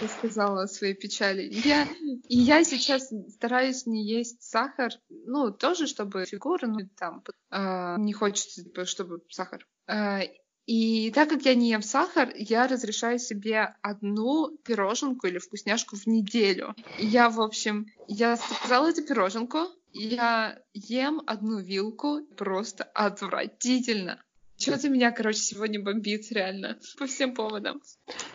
Я сказала о своей печали. Я, и я сейчас стараюсь не есть сахар. Ну, тоже, чтобы фигура, ну, там, э, не хочется, типа, чтобы сахар. Э, и так как я не ем сахар, я разрешаю себе одну пироженку или вкусняшку в неделю. И я, в общем, я заказала эту пироженку, я ем одну вилку, просто отвратительно. Что-то меня, короче, сегодня бомбит реально по всем поводам.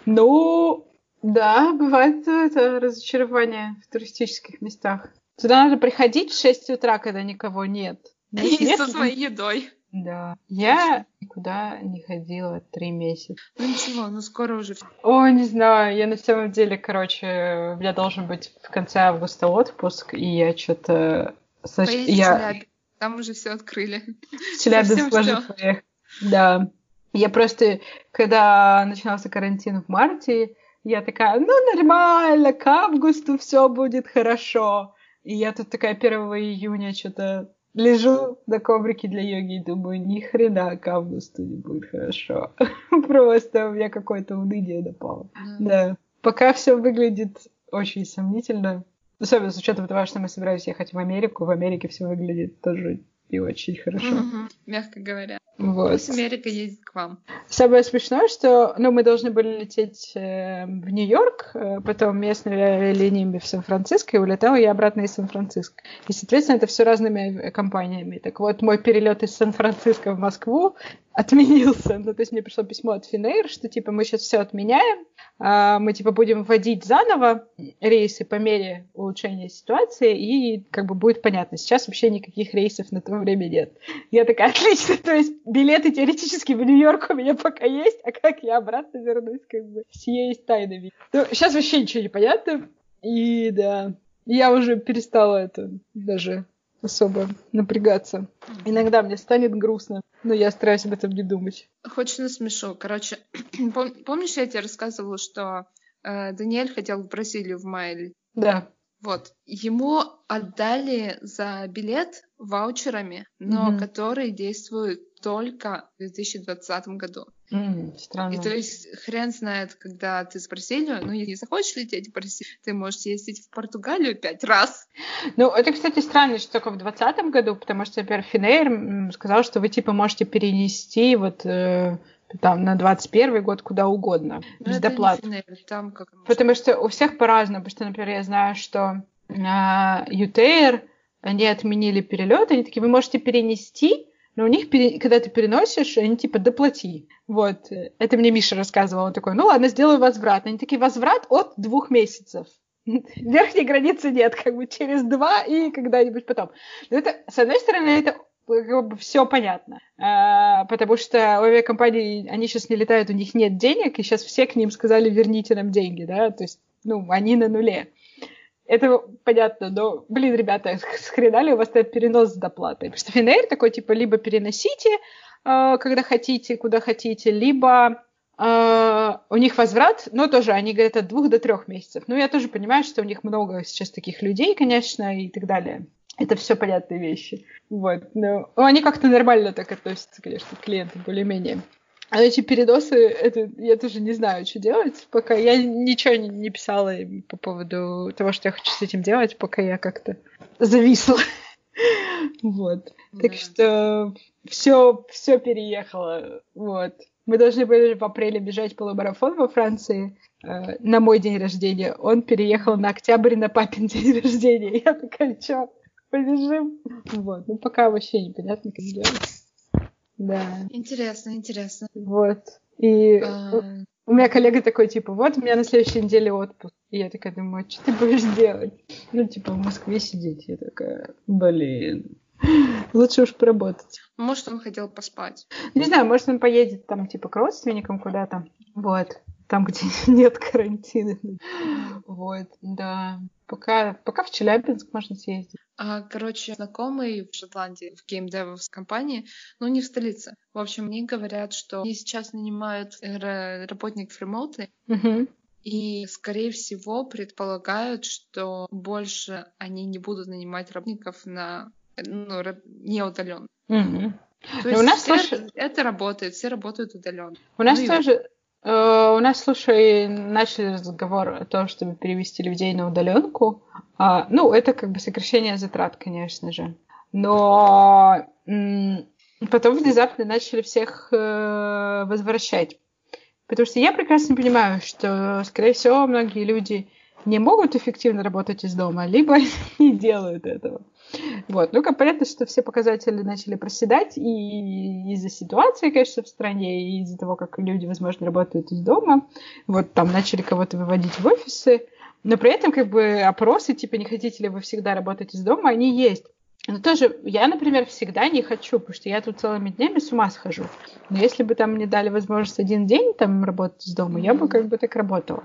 Ну, да, бывает это разочарование в туристических местах. Туда надо приходить в 6 утра, когда никого нет. И нет, со своей едой. Да. Я никуда не ходила три месяца. Ну ничего, ну скоро уже. О, не знаю, я на самом деле, короче, у меня должен быть в конце августа отпуск, и я что-то... Значит, я... Там уже все открыли. В Челябинск можно поехать. Да. Я просто, когда начинался карантин в марте, я такая, ну нормально, к августу все будет хорошо. И я тут такая 1 июня что-то лежу на коврике для йоги и думаю, ни хрена к августу не будет хорошо. Просто у меня какое-то уныние напало. Да. Пока все выглядит очень сомнительно. Особенно с учетом того, что мы собираемся ехать в Америку. В Америке все выглядит тоже не очень хорошо. Мягко говоря. Вот. Пусть Америка едет к вам. Самое смешное, что ну, мы должны были лететь э, в Нью-Йорк, э, потом местными линиями в Сан-Франциско, и улетала я обратно из Сан-Франциско. И, соответственно, это все разными компаниями. Так вот, мой перелет из Сан-Франциско в Москву отменился. Ну, то есть мне пришло письмо от Финейр, что, типа, мы сейчас все отменяем, а мы, типа, будем вводить заново рейсы по мере улучшения ситуации, и, как бы, будет понятно. Сейчас вообще никаких рейсов на то время нет. Я такая, отлично, то есть билеты теоретически в Нью-Йорк у меня пока есть, а как я обратно вернусь, как бы, все есть тайнами. Ну, сейчас вообще ничего не понятно, и, да, я уже перестала это даже особо напрягаться. Иногда мне станет грустно, но я стараюсь об этом не думать. Хочешь насмешу? Короче, пом- помнишь, я тебе рассказывала, что э, Даниэль хотел в Бразилию в мае? Да. Вот. Ему отдали за билет ваучерами, но mm-hmm. которые действуют только в 2020 году. Mm, странно. И то есть хрен знает, когда ты в Бразилию, ну, если захочешь лететь в Бразилию, ты можешь ездить в Португалию пять раз. Ну, это, кстати, странно, что только в 2020 году, потому что, например, Финейр сказал, что вы, типа, можете перенести вот э, там на 21 год куда угодно, Но ну, без доплат. Там как... Потому что у всех по-разному, потому что, например, я знаю, что э, UTair, они отменили перелет, они такие, вы можете перенести, но у них, когда ты переносишь, они типа доплати. Вот, это мне Миша рассказывал, он такой, ну ладно, сделаю возврат. Они такие, возврат от двух месяцев. Верхней границы нет, как бы через два и когда-нибудь потом. Но это, с одной стороны, это все понятно, а, потому что у авиакомпаний, они сейчас не летают, у них нет денег, и сейчас все к ним сказали, верните нам деньги, да, то есть, ну, они на нуле. Это понятно, но, блин, ребята, схрена ли у вас этот перенос с доплатой? Потому что Финэйр такой, типа, либо переносите, э, когда хотите, куда хотите, либо э, у них возврат, но тоже они говорят от двух до трех месяцев. Ну, я тоже понимаю, что у них много сейчас таких людей, конечно, и так далее. Это все понятные вещи. Вот. Но они как-то нормально так относятся, конечно, к клиентам более-менее. А эти передосы, это я тоже не знаю, что делать, пока я ничего не, не писала по поводу того, что я хочу с этим делать, пока я как-то зависла. Вот. Так что все, все переехало. Вот. Мы должны были в апреле бежать полумарафон во Франции э, на мой день рождения. Он переехал на октябрь на папин день рождения. Я такая, что, побежим? Вот. Ну, пока вообще непонятно, как делать. Да. Интересно, интересно. Вот. И а... у меня коллега такой, типа, вот у меня на следующей неделе отпуск. И я такая думаю, что ты будешь делать? Ну, типа, в Москве сидеть. Я такая, блин. Лучше уж поработать. Может, он хотел поспать. Не знаю, может, он поедет там, типа, к родственникам куда-то. Вот. Там, где нет карантина. Вот, да. Пока, пока в Челябинск можно съездить. А, короче, знакомый в Шотландии, в геймдевовской компании, но не в столице. В общем, мне говорят, что они сейчас нанимают работников ремонтный, угу. и, скорее всего, предполагают, что больше они не будут нанимать работников на ну, не удаленно. Угу. То есть у нас все, слушай... это работает, все работают удаленно. У нас ну, тоже, у нас, слушай, начали разговор о том, чтобы перевести людей на удаленку. А, ну, это как бы сокращение затрат, конечно же. Но потом внезапно начали всех э, возвращать. Потому что я прекрасно понимаю, что, скорее всего, многие люди не могут эффективно работать из дома, либо не делают этого. Вот. Ну, как понятно, что все показатели начали проседать и из-за ситуации, конечно, в стране, и из-за того, как люди, возможно, работают из дома. Вот там начали кого-то выводить в офисы. Но при этом, как бы, опросы, типа, не хотите ли вы всегда работать из дома, они есть. Но тоже я, например, всегда не хочу, потому что я тут целыми днями с ума схожу. Но если бы там мне дали возможность один день там работать из дома, я бы как бы так работала.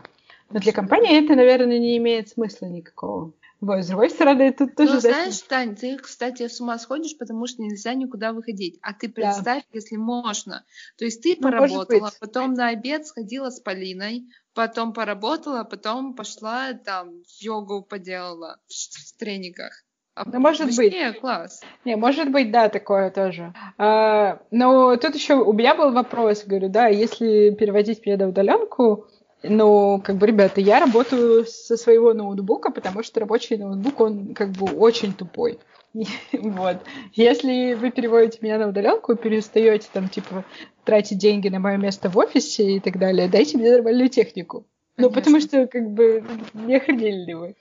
Но для компании это, наверное, не имеет смысла никакого. Вот, с другой стороны, тут тоже... Ну, знаешь, Тань, ты, кстати, с ума сходишь, потому что нельзя никуда выходить. А ты представь, да. если можно. То есть ты ну, поработала, потом на обед сходила с Полиной, потом поработала, потом пошла там йогу поделала в, в тренингах. А ну, может вообще, быть. класс. Не, может быть, да, такое тоже. А, но тут еще у меня был вопрос, говорю, да, если переводить меня на удаленку, ну, как бы, ребята, я работаю со своего ноутбука, потому что рабочий ноутбук, он как бы очень тупой. Вот. Если вы переводите меня на удаленку, перестаете там, типа, тратить деньги на мое место в офисе и так далее, дайте мне нормальную технику. Ну, потому что, как бы, не охренели ли вы?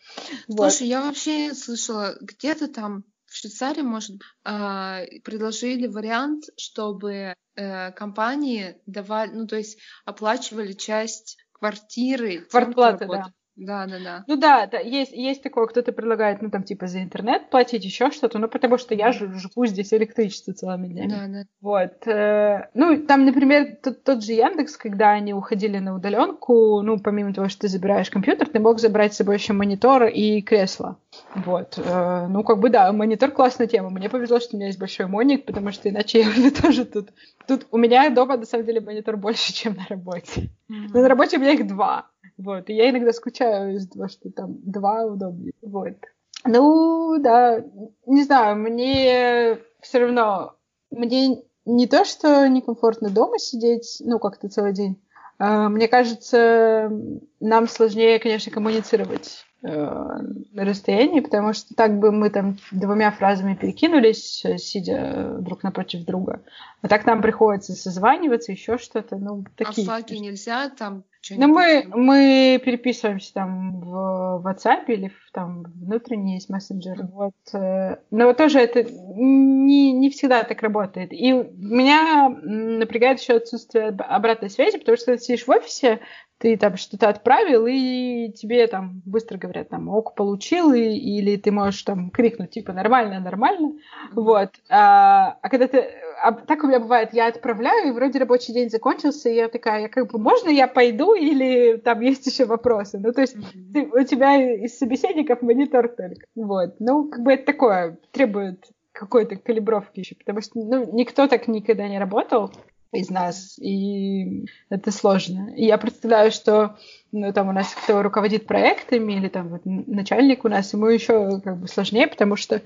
Слушай, вот. я вообще слышала, где-то там в Швейцарии, может, э, предложили вариант, чтобы э, компании давали, ну, то есть оплачивали часть квартиры. Квартплаты, да. Да, да, да. Ну да, да, есть, есть такое, кто-то предлагает, ну там типа за интернет платить еще что-то, ну потому что я же живу здесь электричество целыми днями. Да, да. Вот. Э, ну там, например, тот, тот же Яндекс, когда они уходили на удаленку, ну помимо того, что ты забираешь компьютер, ты мог забрать с собой еще монитор и кресло. Вот. Э, ну как бы да, монитор классная тема. Мне повезло, что у меня есть большой моник, потому что иначе я уже тоже тут... Тут у меня дома на самом деле монитор больше, чем на работе. Mm-hmm. Но на работе у меня их два. Вот. И я иногда скучаю из-за того, что там два удобнее. Вот. Ну, да, не знаю, мне все равно, мне не то, что некомфортно дома сидеть, ну, как-то целый день. А, мне кажется, нам сложнее, конечно, коммуницировать э, на расстоянии, потому что так бы мы там двумя фразами перекинулись, сидя друг напротив друга. А так нам приходится созваниваться, еще что-то, ну, такие. А флаги нельзя там Ну, мы, мы переписываемся там в WhatsApp или в, там внутренний есть мессенджер. Вот. Э, но тоже это не, не всегда так работает. И меня напрягает еще отсутствие обратной связи, потому что ты сидишь в офисе, ты там что-то отправил, и тебе там быстро говорят, там, ок, получил, и, или ты можешь там крикнуть, типа, нормально, нормально, вот. А, а когда ты... А, так у меня бывает, я отправляю, и вроде рабочий день закончился, и я такая, я как бы, можно я пойду, или там есть еще вопросы? Ну, то есть mm-hmm. ты, у тебя из собеседников монитор только. Вот. Ну, как бы это такое, требует какой-то калибровки еще, потому что ну, никто так никогда не работал из нас, и это сложно. И я представляю, что ну, там у нас кто руководит проектами, или там вот начальник у нас, ему еще как бы сложнее, потому что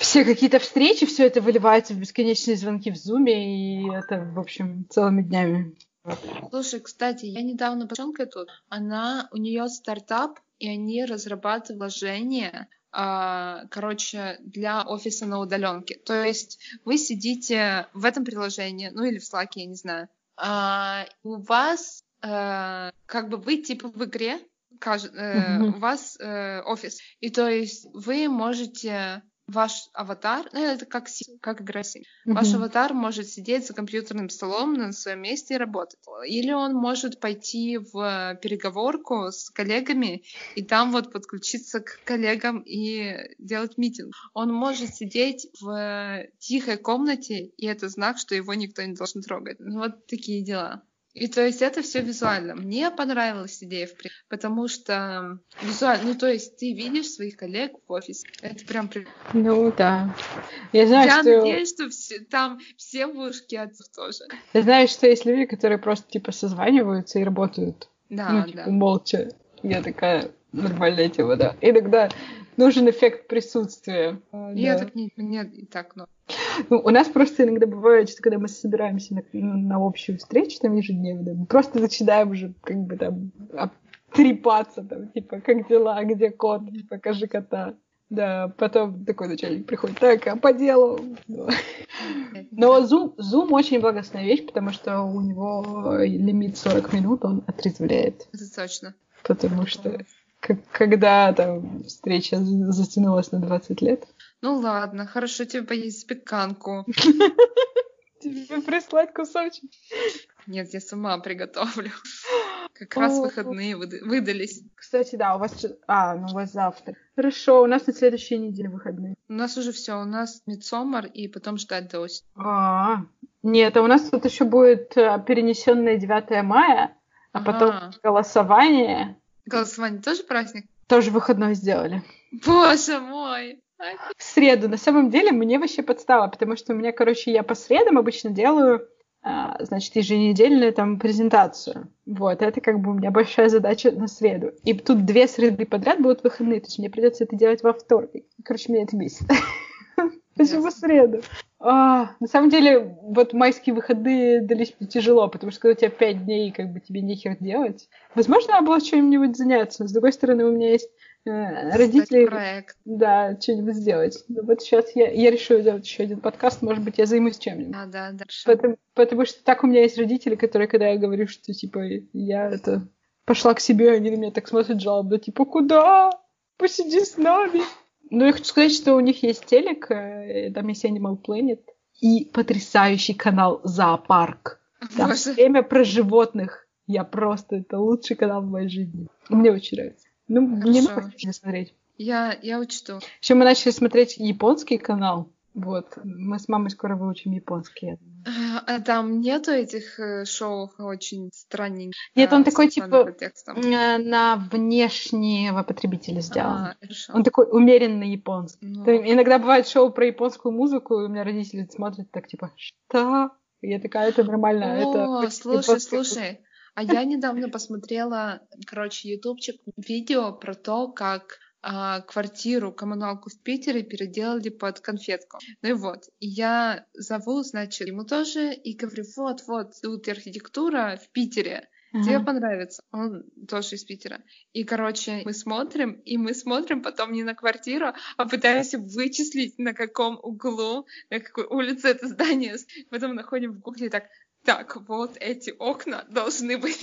все какие-то встречи, все это выливается в бесконечные звонки в зуме, и это, в общем, целыми днями. Слушай, кстати, я недавно девчонка тут, она, у нее стартап, и они разрабатывают вложения а, короче, для офиса на удаленке. То есть вы сидите в этом приложении, ну или в Slack, я не знаю. А, у вас а, как бы вы типа в игре, э, у вас э, офис. И то есть вы можете ваш аватар, ну, это как, как игра Sims. Mm-hmm. Ваш аватар может сидеть за компьютерным столом на своем месте и работать. Или он может пойти в переговорку с коллегами и там вот подключиться к коллегам и делать митинг. Он может сидеть в тихой комнате, и это знак, что его никто не должен трогать. Ну, вот такие дела. И то есть это все визуально. Мне понравилась идея, в принципе, потому что визуально, ну то есть ты видишь своих коллег в офисе. Это прям Ну да. Я знаю, Я что... надеюсь, что все, там все мужики отцов тоже. Я знаю, что есть люди, которые просто типа созваниваются и работают. Да, ну, типа, да. молча. Я такая нормальная тема, да. Иногда нужен эффект присутствия. Я да. так не, мне и так, но. Ну, у нас просто иногда бывает, что когда мы собираемся на, на общую встречу, там ежедневно, мы просто начинаем уже как бы там трепаться, там, типа, как дела, где кот, покажи кота. Да, потом такой начальник приходит, так, а по делу? Но Zoom, Zoom очень благостная вещь, потому что у него лимит 40 минут, он отрезвляет. Это точно. Потому что когда там встреча затянулась на 20 лет, ну ладно, хорошо тебе поесть пеканку. Тебе прислать кусочек? Нет, я сама приготовлю. Как раз выходные выдались. Кстати, да, у вас... А, ну у вас завтра. Хорошо, у нас на следующей неделе выходные. У нас уже все, у нас Мидсомар и потом ждать до осени. А, нет, а у нас тут еще будет э, перенесенное 9 мая, а потом голосование. Голосование тоже праздник? Тоже выходной сделали. Боже мой! В среду. На самом деле мне вообще подстава, потому что у меня, короче, я по средам обычно делаю, а, значит, еженедельную там презентацию. Вот, это как бы у меня большая задача на среду. И тут две среды подряд будут выходные, то есть мне придется это делать во вторник. Короче, меня это бесит. Почему среду? А, на самом деле, вот майские выходные дались мне тяжело, потому что когда у тебя пять дней, как бы тебе нехер делать. Возможно, надо было чем-нибудь заняться. С другой стороны, у меня есть э, родители... проект. Да, что-нибудь сделать. Но вот сейчас я, я решила сделать еще один подкаст, может быть, я займусь чем-нибудь. А, да, да. Потому, потому что так у меня есть родители, которые, когда я говорю, что, типа, я это пошла к себе, они на меня так смотрят жалобно, типа, куда? Посиди с нами. Ну, я хочу сказать, что у них есть телек, э, там есть Animal Planet, и потрясающий канал Зоопарк. Там Боже. время про животных. Я просто... Это лучший канал в моей жизни. Мне очень нравится. Ну, мне нужно смотреть. Я, я учту. Еще мы начали смотреть японский канал. Вот. Мы с мамой скоро выучим японский. А, а там нету этих э, шоу очень странненьких? Нет, он такой типа э, на внешнего потребителя сделан. А, он такой умеренный японский. Ну... Иногда бывает шоу про японскую музыку, и у меня родители смотрят так типа, что? И я такая, это нормально. О, это слушай, слушай. А я недавно посмотрела, короче, ютубчик видео про то, как а, квартиру, коммуналку в Питере переделали под конфетку. Ну и вот, и я зову, значит, ему тоже, и говорю, вот-вот, тут архитектура в Питере, uh Тебе понравится. Он тоже из Питера. И, короче, мы смотрим, и мы смотрим потом не на квартиру, а пытаемся вычислить, на каком углу, на какой улице это здание. Потом находим в гугле так, так, вот эти окна должны быть.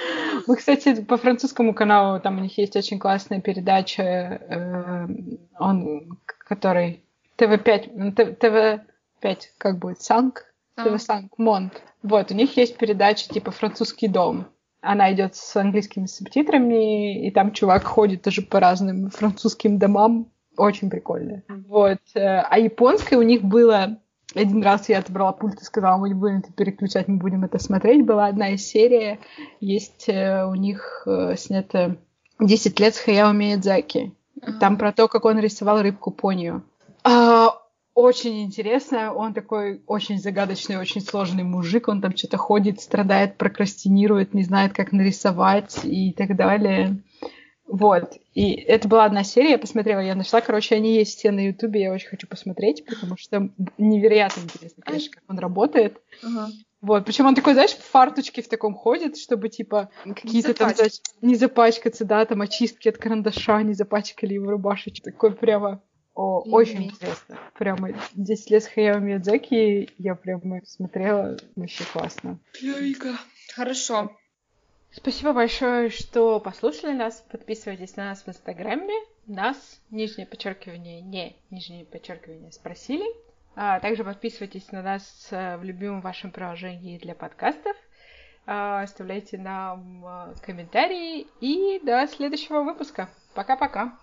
Мы, кстати, по французскому каналу, там у них есть очень классная передача, э, он, который ТВ-5, ТВ-5, как будет, Санк? А. ТВ-Санк, Монт. Вот, у них есть передача типа «Французский дом». Она идет с английскими субтитрами, и там чувак ходит тоже по разным французским домам. Очень прикольно. Вот. Э, а японское у них было один раз я отобрала пульт и сказала, мы не будем это переключать, мы будем это смотреть. Была одна из серий, есть э, у них э, снято 10 лет с Хаяо Миядзаки. Там про то, как он рисовал рыбку понию. А, очень интересно. Он такой очень загадочный, очень сложный мужик. Он там что-то ходит, страдает, прокрастинирует, не знает, как нарисовать и так далее. Вот. И это была одна серия, я посмотрела, я нашла. Короче, они есть все на Ютубе, я очень хочу посмотреть, потому что невероятно интересно, конечно, как он работает. Ага. Вот, причем он такой, знаешь, в фарточке в таком ходит, чтобы, типа, какие-то там, знаешь, не запачкаться, да, там, очистки от карандаша не запачкали его рубашечку. Такой прямо, о, mm-hmm. очень интересно. Прямо 10 лет с Хаяо Миядзаки я прямо смотрела, вообще классно. Клёвенько. Хорошо. Спасибо большое, что послушали нас. Подписывайтесь на нас в Инстаграме. Нас, нижнее подчеркивание, не нижнее подчеркивание, спросили. А также подписывайтесь на нас э, в любимом вашем приложении для подкастов. А, оставляйте нам э, комментарии. И до следующего выпуска. Пока-пока.